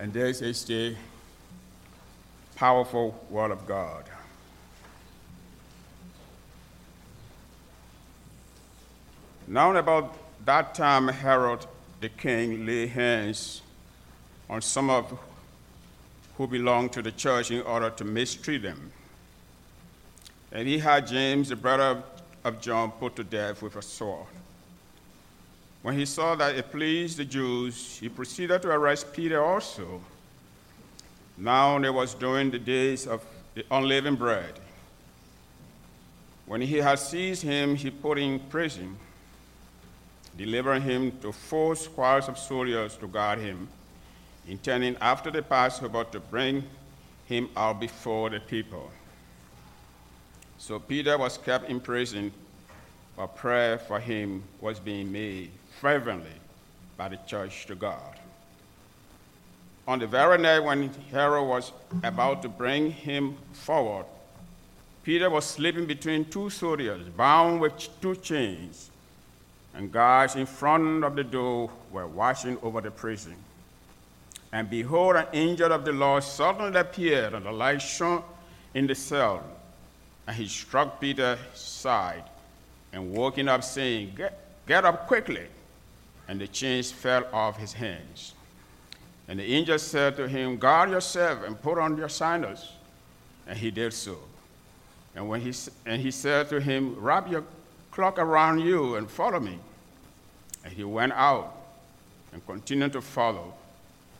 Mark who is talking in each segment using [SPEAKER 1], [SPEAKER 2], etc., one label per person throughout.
[SPEAKER 1] And this is the powerful Word of God. Now, about that time, Herod the king laid hands on some of who belonged to the church in order to mistreat them. And he had James, the brother of John, put to death with a sword. When he saw that it pleased the Jews, he proceeded to arrest Peter also. Now there was during the days of the unleavened bread. When he had seized him, he put him in prison, delivering him to four squads of soldiers to guard him, intending after the Passover to bring him out before the people. So Peter was kept in prison, but prayer for him was being made fervently by the church to God. On the very night when Herod was about to bring him forward, Peter was sleeping between two soldiers, bound with two chains, and guards in front of the door were watching over the prison. And behold, an angel of the Lord suddenly appeared, and the light shone in the cell. And he struck Peter's side and woke him up, saying, Get, get up quickly and the chains fell off his hands. And the angel said to him, Guard yourself and put on your sandals. And he did so. And, when he, and he said to him, Wrap your cloak around you and follow me. And he went out and continued to follow.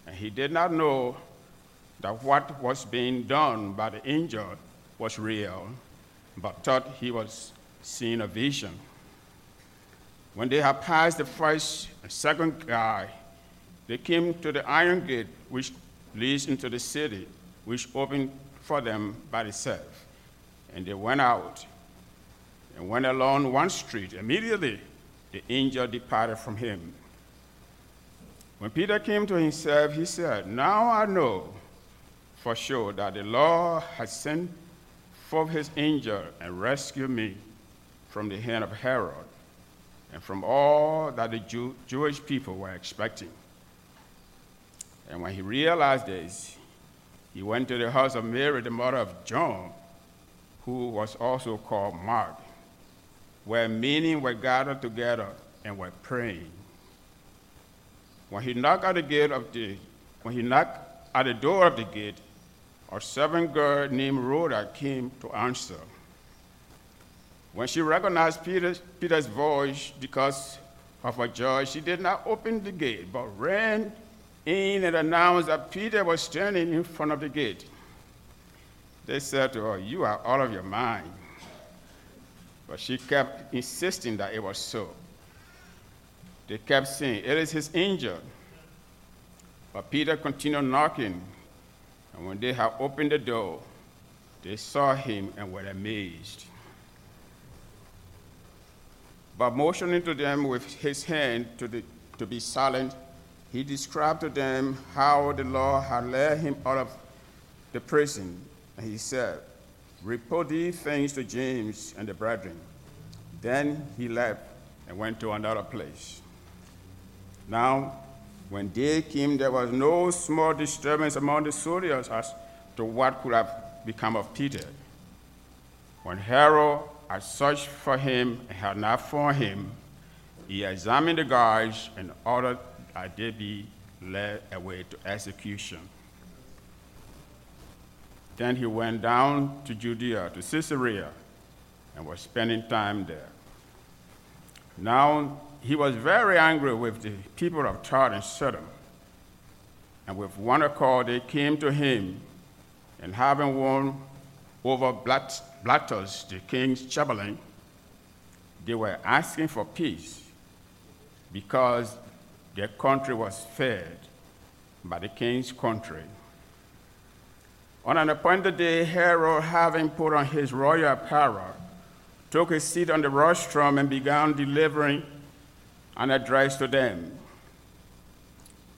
[SPEAKER 1] And he did not know that what was being done by the angel was real, but thought he was seeing a vision. When they had passed the first and second guy, they came to the iron gate which leads into the city, which opened for them by itself. And they went out and went along one street. Immediately, the angel departed from him. When Peter came to himself, he said, Now I know for sure that the Lord has sent forth his angel and rescued me from the hand of Herod and from all that the Jew, Jewish people were expecting. And when he realized this, he went to the house of Mary, the mother of John, who was also called Mark, where many were gathered together and were praying. When he knocked at the gate of the, when he knocked at the door of the gate, a servant girl named Rhoda came to answer. When she recognized Peter's, Peter's voice because of her joy, she did not open the gate, but ran in and announced that Peter was standing in front of the gate. They said to her, You are out of your mind. But she kept insisting that it was so. They kept saying, It is his angel. But Peter continued knocking, and when they had opened the door, they saw him and were amazed. But motioning to them with his hand to, the, to be silent, he described to them how the Lord had led him out of the prison. And he said, Report these things to James and the brethren. Then he left and went to another place. Now, when day came, there was no small disturbance among the soldiers as to what could have become of Peter. When Herod I searched for him and had not found him. He examined the guards and ordered that they be led away to execution. Then he went down to Judea, to Caesarea, and was spending time there. Now he was very angry with the people of Tyre and Sidon. And with one accord they came to him, and having won over Blastus, the king's chamberlain, they were asking for peace because their country was fed by the king's country. On an appointed day, Herod, having put on his royal apparel, took his seat on the rostrum and began delivering an address to them.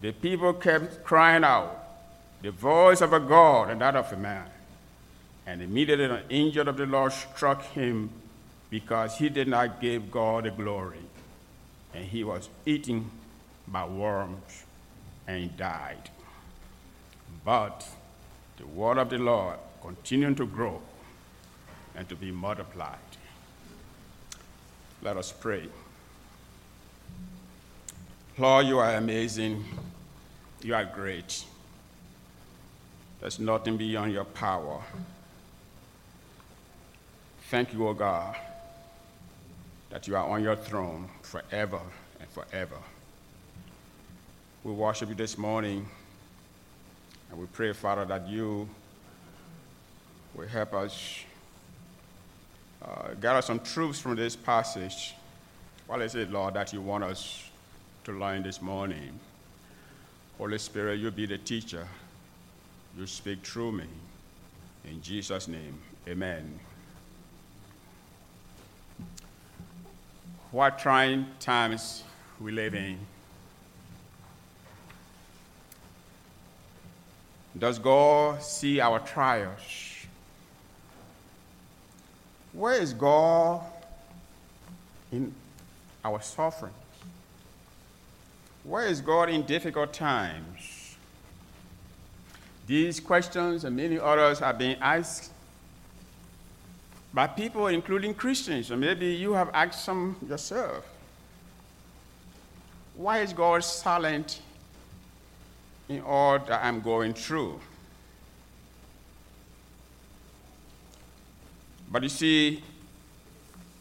[SPEAKER 1] The people kept crying out, the voice of a God and that of a man. And immediately an angel of the Lord struck him because he did not give God the glory. And he was eaten by worms and died. but the word of the Lord continued to grow and to be multiplied. Let us pray. Lord, you are amazing. You are great. There's nothing beyond your power. Thank you, O God, that you are on your throne forever and forever. We worship you this morning, and we pray, Father, that you will help us uh, gather some truths from this passage. What is it, Lord, that you want us to learn this morning? Holy Spirit, you be the teacher. You speak through me. In Jesus' name, amen. What trying times we live in. Does God see our trials? Where is God in our suffering? Where is God in difficult times? These questions and many others are being asked by people, including Christians, or maybe you have asked some yourself. Why is God silent in all that I'm going through? But you see,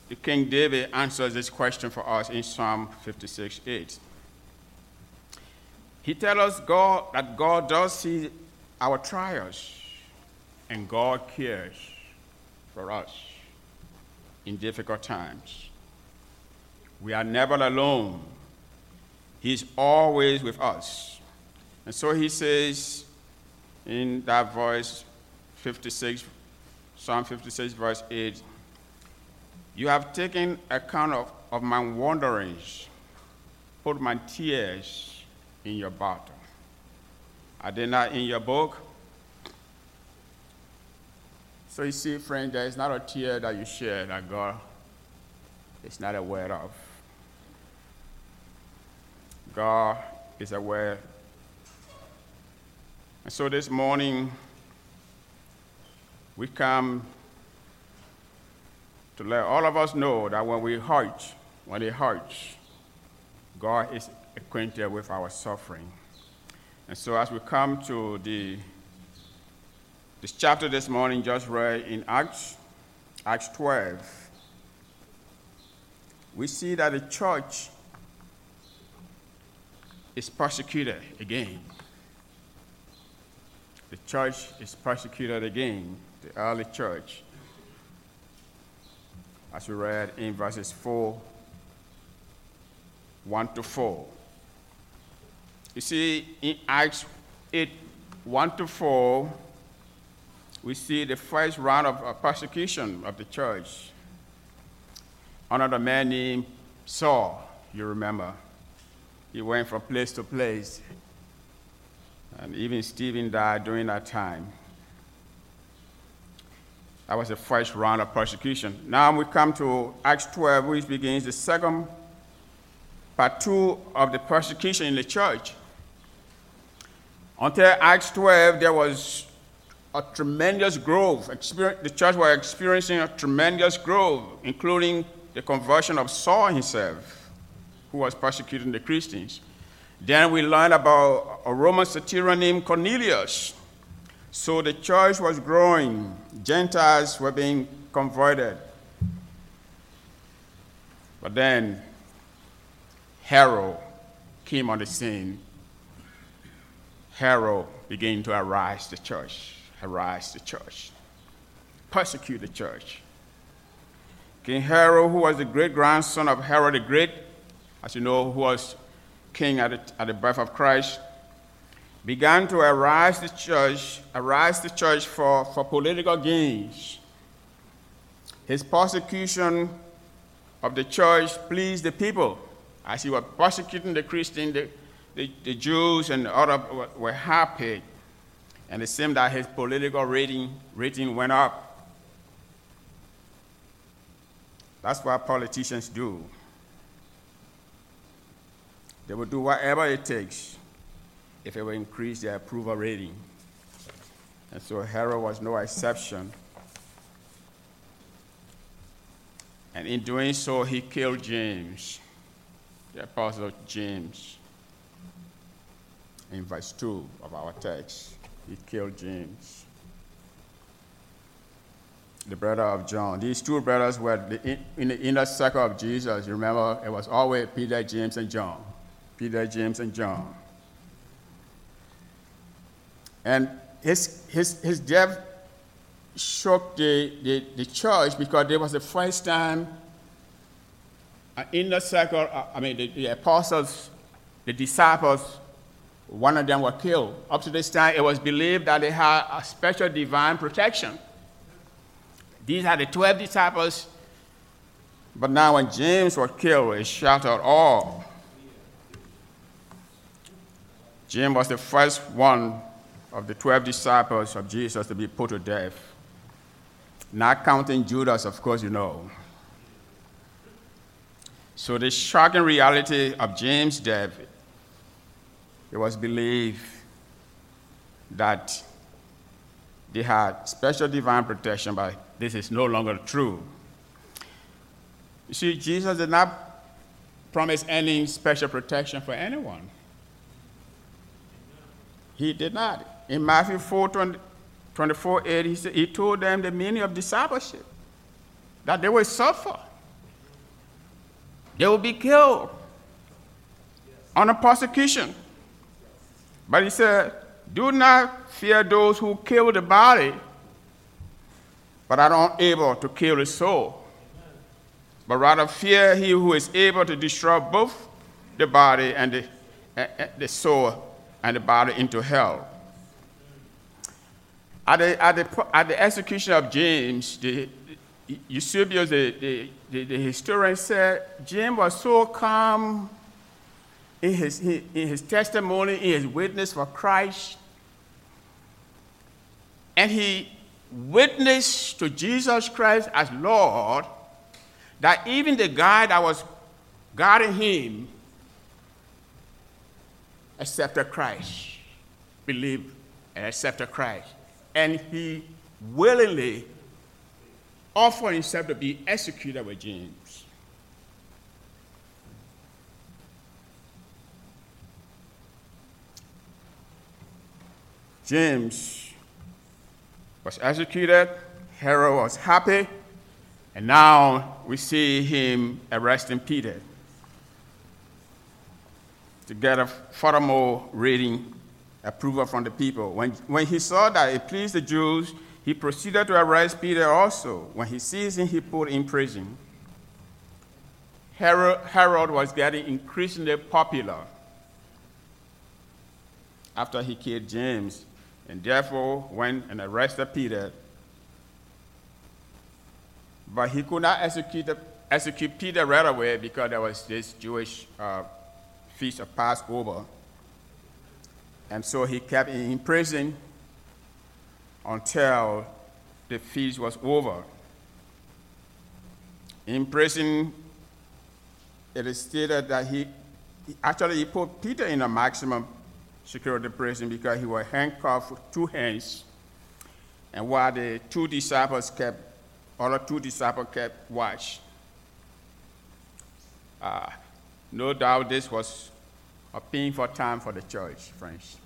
[SPEAKER 1] the King David answers this question for us in Psalm 56 8. He tells us God, that God does see our trials and God cares for us in difficult times. We are never alone. He's always with us. And so he says in that verse 56, Psalm 56, verse 8, You have taken account of, of my wanderings, put my tears in your bottle. Are they not in your book? So you see, friend, there is not a tear that you share that God is not aware of. God is aware. And so this morning, we come to let all of us know that when we hurt, when it hurts, God is acquainted with our suffering. And so as we come to the this chapter this morning just read in Acts, Acts 12, we see that the church is persecuted again. The church is persecuted again, the early church. As we read in verses 4, 1 to 4. You see, in Acts 8, 1 to 4, we see the first round of persecution of the church under a man named Saul, you remember. He went from place to place. And even Stephen died during that time. That was the first round of persecution. Now we come to Acts 12, which begins the second part two of the persecution in the church. Until Acts 12, there was a tremendous growth. The church was experiencing a tremendous growth, including the conversion of Saul himself, who was persecuting the Christians. Then we learned about a Roman centurion named Cornelius. So the church was growing, Gentiles were being converted. But then Herod came on the scene. Herod began to arise the church harass the church, persecute the church. King Herod, who was the great grandson of Herod the Great, as you know, who was king at the, at the birth of Christ, began to arise the church, arise the church for, for political gains. His persecution of the church pleased the people. As he was persecuting the Christians, the, the, the Jews and the other were happy and it seemed that his political rating, rating went up. That's what politicians do. They will do whatever it takes if it will increase their approval rating. And so Herod was no exception. And in doing so, he killed James, the apostle James. In verse 2 of our text, he killed James, the brother of John. These two brothers were in the inner circle of Jesus. You remember, it was always Peter, James, and John. Peter, James, and John. And his, his, his death shocked the, the, the church because it was the first time in the circle, uh, I mean, the, the apostles, the disciples, one of them were killed. Up to this time, it was believed that they had a special divine protection. These are the 12 disciples. But now, when James was killed, it shattered all. James was the first one of the 12 disciples of Jesus to be put to death. Not counting Judas, of course, you know. So, the shocking reality of James' death, it was believed that they had special divine protection, but this is no longer true. You see, Jesus did not promise any special protection for anyone. He did not. In Matthew 4 20, 24 8, he, said, he told them the meaning of discipleship that they will suffer, they will be killed under persecution. But he said, Do not fear those who kill the body, but are unable to kill the soul. But rather fear he who is able to destroy both the body and the, uh, the soul and the body into hell. At the, at the, at the execution of James, the, Eusebius, the, the, the, historian, said James was so calm in his, in his testimony, in his witness for Christ, and he witnessed to Jesus Christ as Lord that even the guy that was guarding him accepted Christ, believed and accepted Christ and he willingly offered himself to be executed with James. James was executed, Herod was happy, and now we see him arresting Peter to get a furthermore reading approval from the people. When, when he saw that it pleased the Jews, he proceeded to arrest Peter also. When he seized him, he put in prison. Herod, Herod was getting increasingly popular after he killed James, and therefore went and arrested Peter. But he could not execute, execute Peter right away because there was this Jewish uh, feast of Passover. And so he kept him in prison until the feast was over. In prison, it is stated that he actually he put Peter in a maximum security prison because he was handcuffed with two hands. And while the two disciples kept, other two disciples kept watch. Uh, no doubt this was a painful time for the church, friends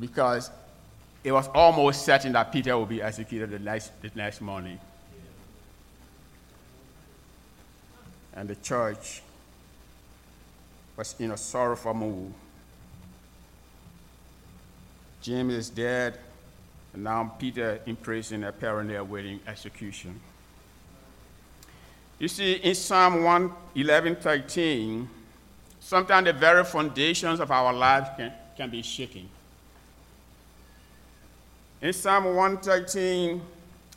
[SPEAKER 1] because it was almost certain that Peter would be executed the next, the next morning. And the church was in a sorrowful mood. James is dead, and now Peter in prison, apparently awaiting execution. You see, in Psalm 111 13, sometimes the very foundations of our lives can, can be shaken. In Psalm 113,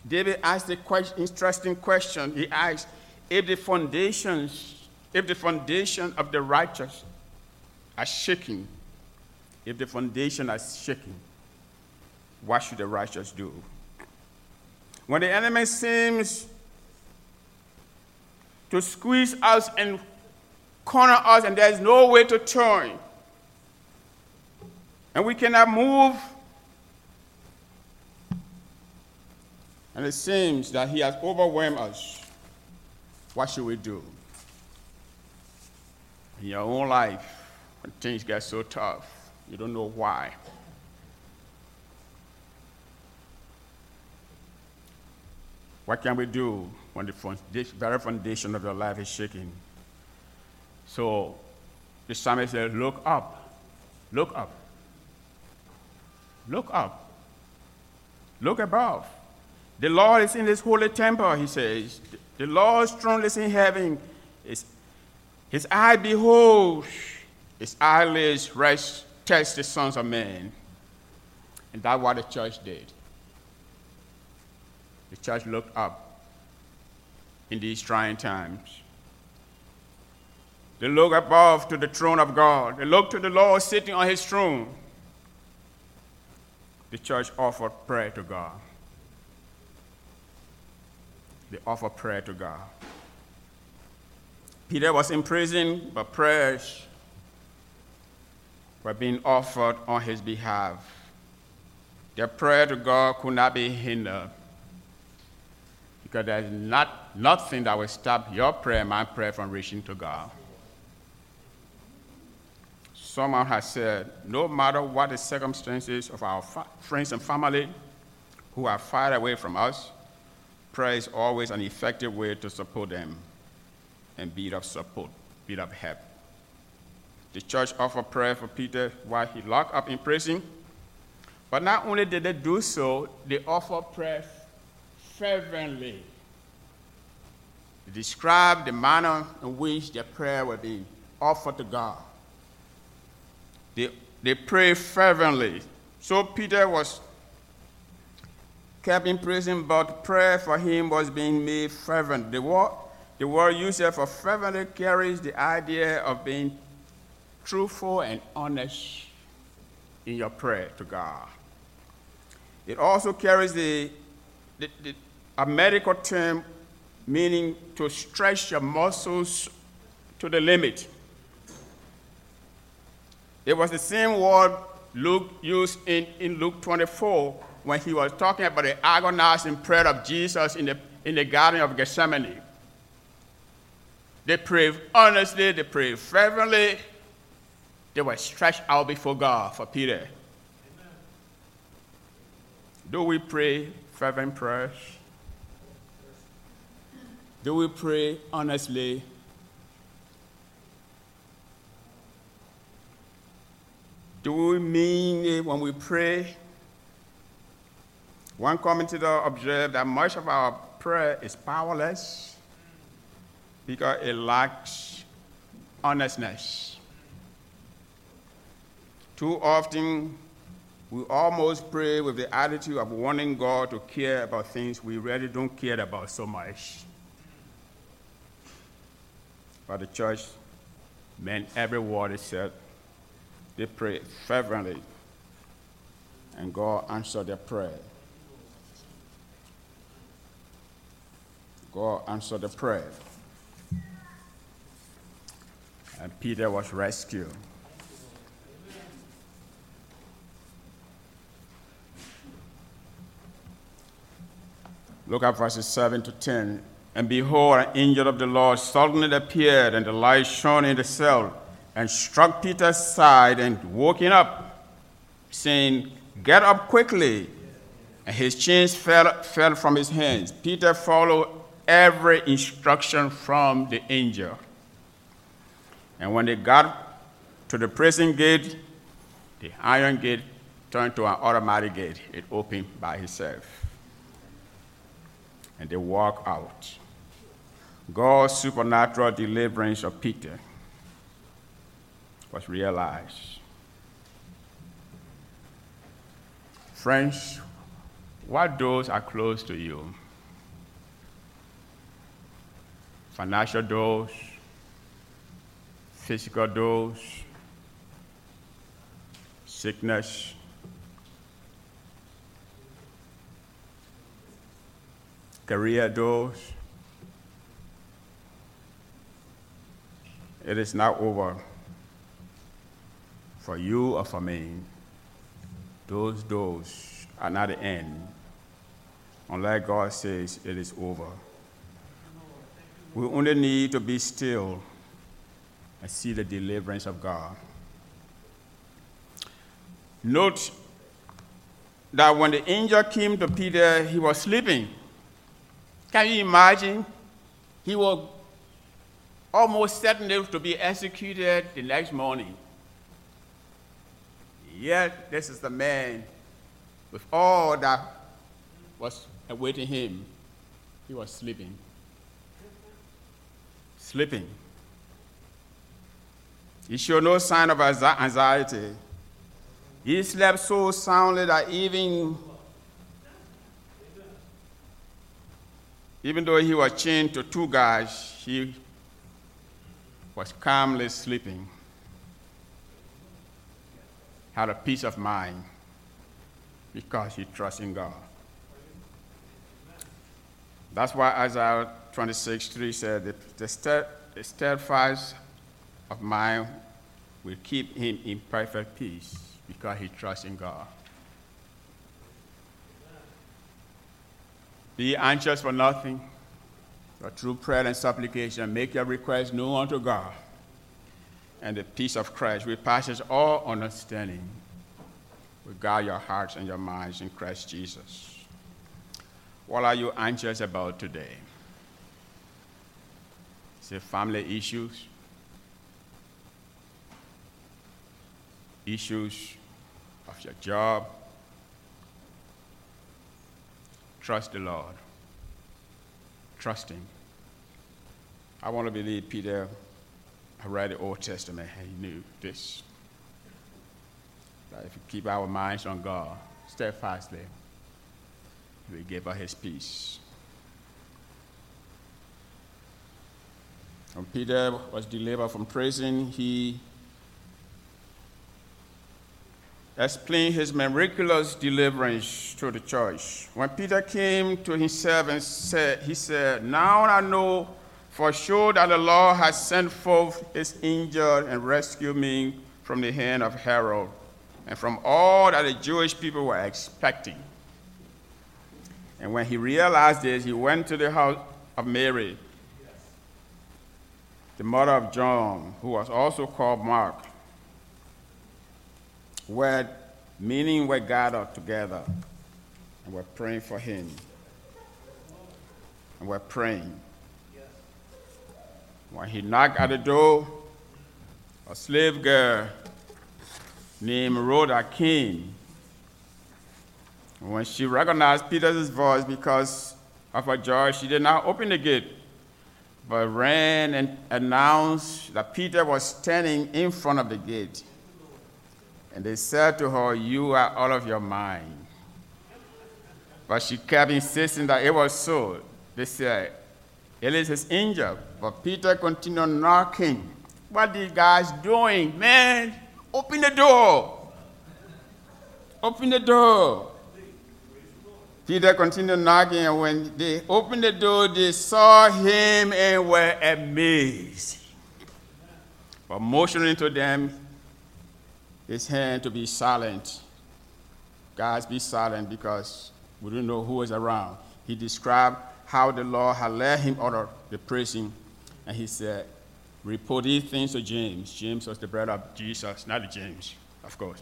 [SPEAKER 1] David asked a question, interesting question. He asked, if the foundations, if the foundation of the righteous are shaking, if the foundation is shaking, what should the righteous do? When the enemy seems to squeeze us and corner us and there is no way to turn, and we cannot move. And it seems that He has overwhelmed us. What should we do? In your own life, when things get so tough, you don't know why. What can we do when the very foundation of your life is shaking? So the psalmist said, Look up, look up, look up, look above. The Lord is in his holy temple, he says. The Lord's throne is in heaven. His, eye beholds, his eyelids rest, test the sons of men. And that's what the church did. The church looked up in these trying times. They looked above to the throne of God. They looked to the Lord sitting on his throne. The church offered prayer to God. They offered prayer to God. Peter was in prison, but prayers were being offered on his behalf. Their prayer to God could not be hindered because there's not, nothing that will stop your prayer, my prayer, from reaching to God. Someone has said, no matter what the circumstances of our fa- friends and family who are far away from us, prayer is always an effective way to support them and be of support, be of help. The church offered prayer for Peter while he locked up in prison. But not only did they do so, they offered prayer fervently. They described the manner in which their prayer was being offered to God. They, they prayed fervently. So Peter was kept in prison, but prayer for him was being made fervent. The word, the word used here for fervently carries the idea of being truthful and honest in your prayer to God. It also carries the, the, the a medical term meaning to stretch your muscles to the limit. It was the same word Luke used in, in Luke 24 when he was talking about the agonizing prayer of Jesus in the, in the Garden of Gethsemane. They prayed honestly, they prayed fervently, they were stretched out before God for Peter. Amen. Do we pray fervent prayers? Do we pray honestly? Do we mean it when we pray? One commentator observed that much of our prayer is powerless because it lacks honestness. Too often, we almost pray with the attitude of wanting God to care about things we really don't care about so much. But the church meant every word it said. They prayed fervently, and God answered their prayer. God answered the prayer. And Peter was rescued. Look at verses 7 to 10. And behold, an angel of the Lord suddenly appeared, and the light shone in the cell, and struck Peter's side, and woke him up, saying, Get up quickly. And his chains fell, fell from his hands. Peter followed every instruction from the angel. And when they got to the prison gate, the iron gate turned to an automatic gate. It opened by itself. And they walked out. God's supernatural deliverance of Peter was realized. Friends, what doors are closed to you? Financial doors, physical doors, sickness, career doors. It is not over for you or for me. those doors are not the end unless God says it is over. We only need to be still and see the deliverance of God. Note that when the angel came to Peter, he was sleeping. Can you imagine? He was almost certain to be executed the next morning. Yet, this is the man with all that was awaiting him. He was sleeping. Sleeping. He showed no sign of anxiety. He slept so soundly that even, even though he was chained to two guys, he was calmly sleeping, had a peace of mind because he trusted in God. That's why Isaiah 26 3 said, The, the, steadfast of mind will keep him in perfect peace because he trusts in God. Be anxious for nothing, but through prayer and supplication, make your requests known unto God. And the peace of Christ, which passes all understanding, will guard your hearts and your minds in Christ Jesus. What are you anxious about today? Is it family issues? Issues of your job? Trust the Lord. Trust Him. I want to believe Peter I read the Old Testament he knew this. That if we keep our minds on God steadfastly, He will give us His peace. When Peter was delivered from prison, he explained his miraculous deliverance to the church. When Peter came to himself and said, he said, Now I know for sure that the Lord has sent forth his angel and rescued me from the hand of Herod and from all that the Jewish people were expecting. And when he realized this, he went to the house of Mary, the mother of John, who was also called Mark, where many were gathered together and we're praying for him. And we're praying. When he knocked at the door, a slave girl named Rhoda came. When she recognized Peter's voice because of her joy, she did not open the gate, but ran and announced that Peter was standing in front of the gate. And they said to her, You are out of your mind. But she kept insisting that it was so. They said, it is his angel. But Peter continued knocking. What these guys doing? Man, open the door. Open the door. Peter continued knocking, and when they opened the door, they saw him and were amazed. But motioning to them, his hand to be silent. Guys, be silent because we don't know who is around. He described how the Lord had led him out of the prison. And he said, Report these things to James. James was the brother of Jesus, not James, of course.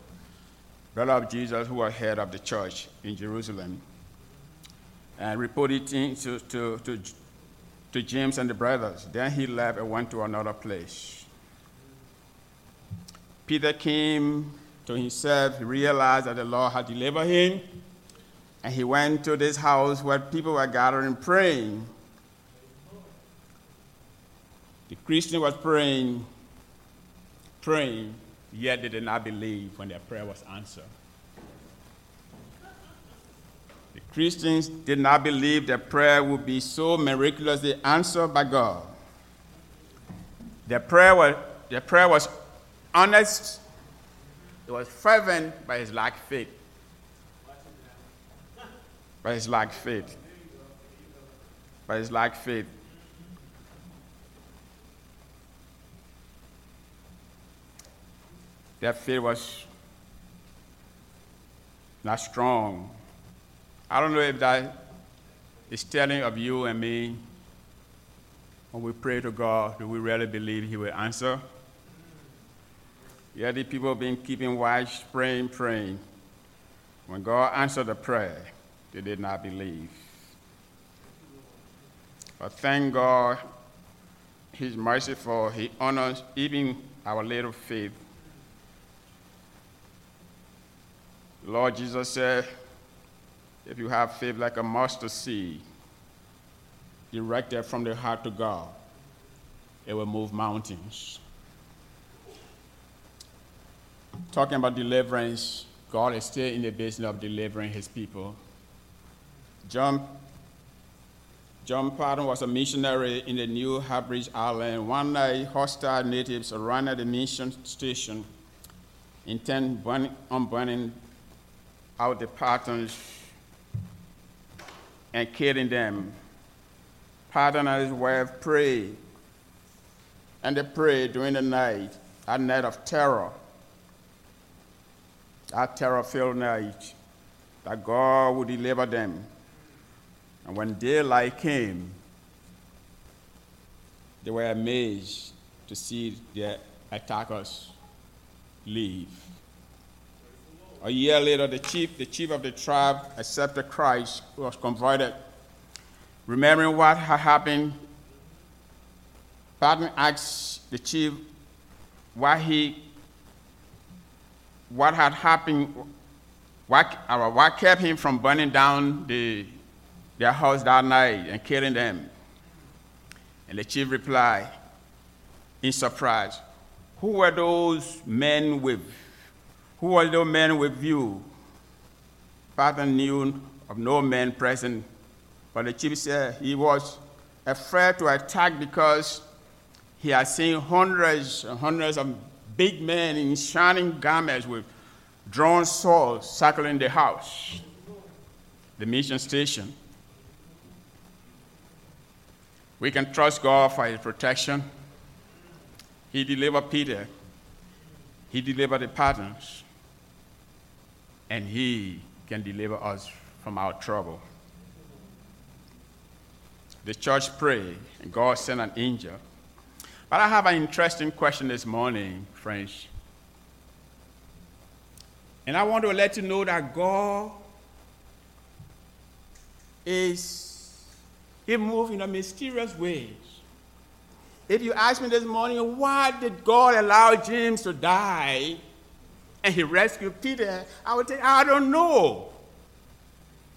[SPEAKER 1] Brother of Jesus, who was head of the church in Jerusalem. And reported things to, to, to, to James and the brothers. Then he left and went to another place. Peter came to himself, he realized that the Lord had delivered him and he went to this house where people were gathering praying. The Christian was praying, praying, yet they did not believe when their prayer was answered. The Christians did not believe their prayer would be so miraculously answered by God. Their prayer was, their prayer was honest, it was fervent, but it lacked faith. But it's like faith. But it's like faith. That faith was not strong. I don't know if that is telling of you and me. When we pray to God, do we really believe He will answer? Yeah, the people have been keeping watch, praying, praying. When God answered the prayer, they did not believe. But thank God, He's merciful. He honors even our little faith. Lord Jesus said, if you have faith like a mustard seed, directed from the heart to God, it will move mountains. Talking about deliverance, God is still in the business of delivering his people. John, John Paton was a missionary in the New Hebrides Island. One night, hostile natives ran surrounded the mission station, intent on burning out the Patons and killing them. Paton and his wife prayed, and they prayed during the night, a night of terror, a terror-filled night, that God would deliver them. And when daylight came, they were amazed to see their attackers leave. A year later, the chief, the chief of the tribe accepted Christ, was converted. Remembering what had happened, Paton asked the chief why he, what had happened, what, uh, what kept him from burning down the, their house that night and killing them. And the chief replied, in surprise, Who were those men with? Who were those men with you? Paton knew of no men present, but the chief said he was afraid to attack because he had seen hundreds and hundreds of big men in shining garments with drawn swords circling the house, the mission station. We can trust God for his protection. He delivered Peter. He delivered the Patons and He can deliver us from our trouble. The church prayed, and God sent an angel. But I have an interesting question this morning, friends. And I want to let you know that God is, He moves in a mysterious ways. If you ask me this morning, why did God allow James to die? and he rescued Peter, I would say, I don't know.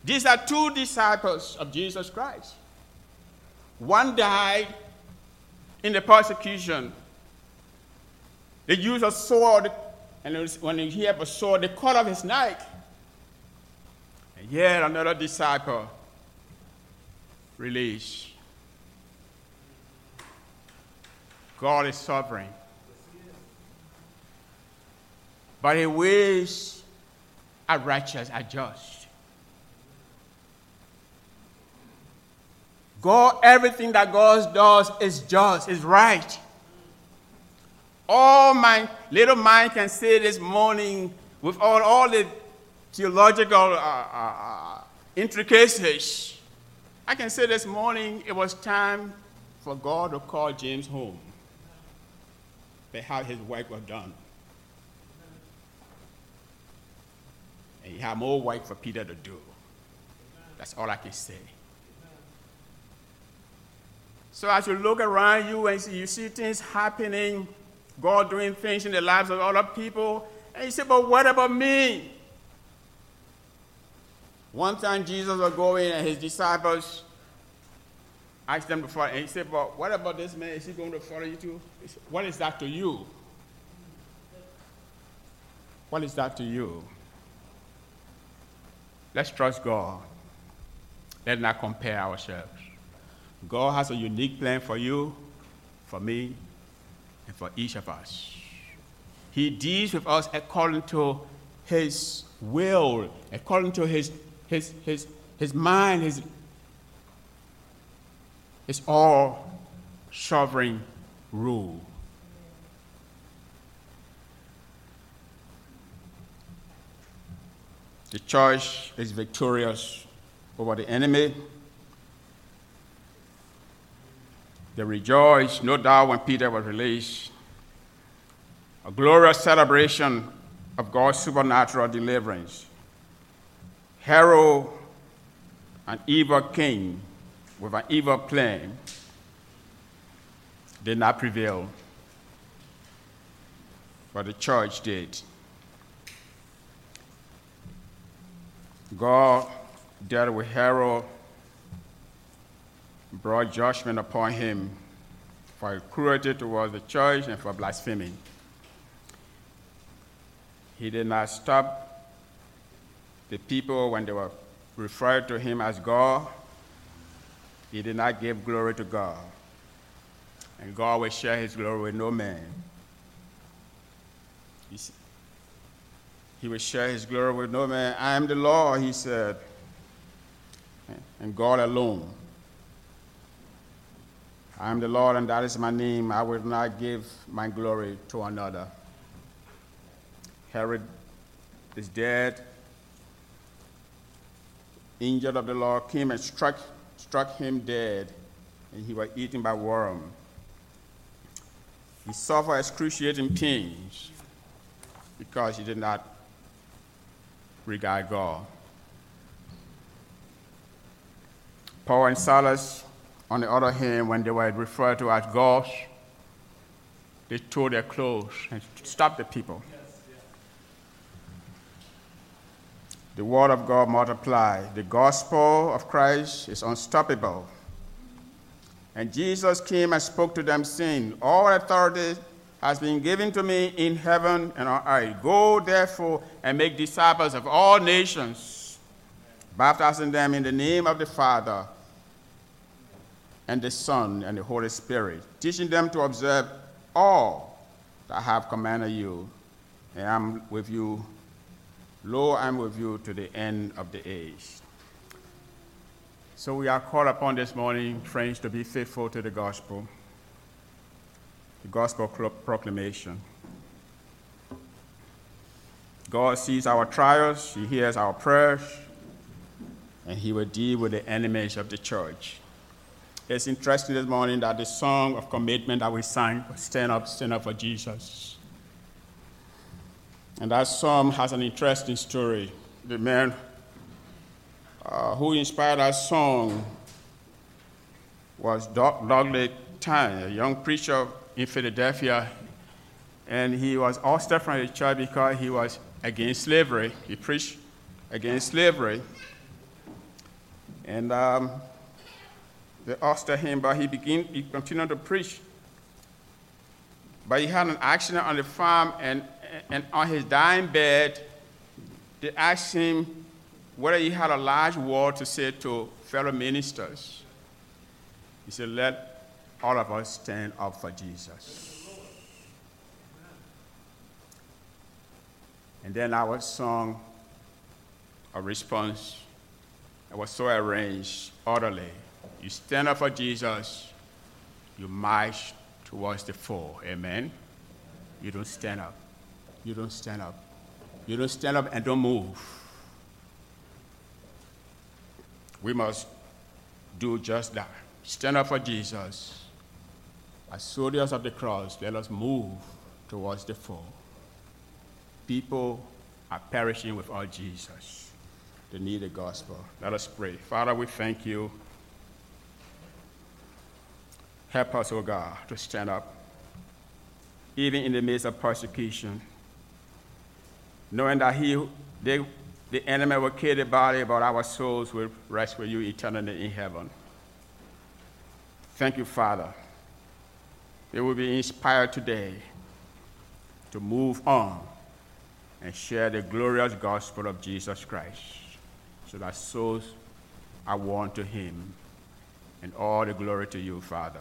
[SPEAKER 1] These are two disciples of Jesus Christ. One died in the persecution. They used a sword, and when he had a sword, they cut off his neck. And yet another disciple released. God is sovereign. but his ways are righteous, are just. God, everything that God does is just, is right. All my little mind can say this morning, with all, all the theological uh, uh, uh, intricacies, I can say this morning it was time for God to call James home. How his work was done. And he had more work for Peter to do. That's all I can say. So as you look around you and you see things happening, God doing things in the lives of other people, and you say, but what about me? One time Jesus was going and his disciples asked them to follow, and he said, but what about this man? Is he going to follow you too? What is that to you? What is that to you? Let's trust God. Let's not compare ourselves. God has a unique plan for you, for me, and for each of us. He deals with us according to His will, according to His, his, his, his mind, His, his all sovereign rule. The church is victorious over the enemy. They rejoiced, no doubt, when Peter was released. A glorious celebration of God's supernatural deliverance. Herod, an evil king with an evil plan, did not prevail, but the church did. God dealt with Herod, brought judgment upon him for cruelty towards the church and for blaspheming. He did not stop the people when they were referred to him as God. He did not give glory to God. And God will share his glory with no man. He will share his glory with no man. I am the Lord, he said, and God alone. I am the Lord, and that is my name. I will not give my glory to another. Herod is dead. Angel of the Lord came and struck, struck him dead, and he was eaten by worm. He suffered excruciating pains because he did not regard God. Paul and Silas, on the other hand, when they were referred to as gods, they tore their clothes and stopped the people. The word of God multiplied. The gospel of Christ is unstoppable. And Jesus came and spoke to them, saying, All authority has been given to me in heaven and on earth. Go therefore and make disciples of all nations, baptizing them in the name of the Father and the Son and the Holy Spirit, teaching them to observe all that I have commanded you. And I'm with you Lo, I'm with you to the end of the age. So we are called upon this morning, friends, to be faithful to the gospel, the gospel proclamation. God sees our trials, He hears our prayers, and He will deal with the enemies of the church. It's interesting this morning that the song of commitment that we sang, was Stand Up, Stand Up for Jesus, and that psalm has an interesting story. The man uh, who inspired that song was Doug, Douglas Tan, a young preacher in Philadelphia. And he was ousted from the church because he was against slavery. He preached against slavery. And um, they asked him, but he, began, he continued to preach. But he had an accident on the farm, and and on his dying bed, they asked him whether he had a large word to say to fellow ministers. He said, Let all of us stand up for Jesus. And then our song, a response, it was so arranged, orderly. You stand up for Jesus, you march towards the foe. Amen? You don't stand up you don't stand up. You don't stand up and don't move. We must do just that. Stand up for Jesus. As soldiers of the cross, let us move towards the foe. People are perishing without Jesus. They need the gospel. Let us pray. Father, we thank you. Help us, O oh God, to stand up, even in the midst of persecution knowing that he, they, the enemy will kill the body, but our souls will rest with you eternally in heaven. Thank you, Father. They will be inspired today to move on and share the glorious gospel of Jesus Christ so that souls are won to him. And all the glory to you, Father.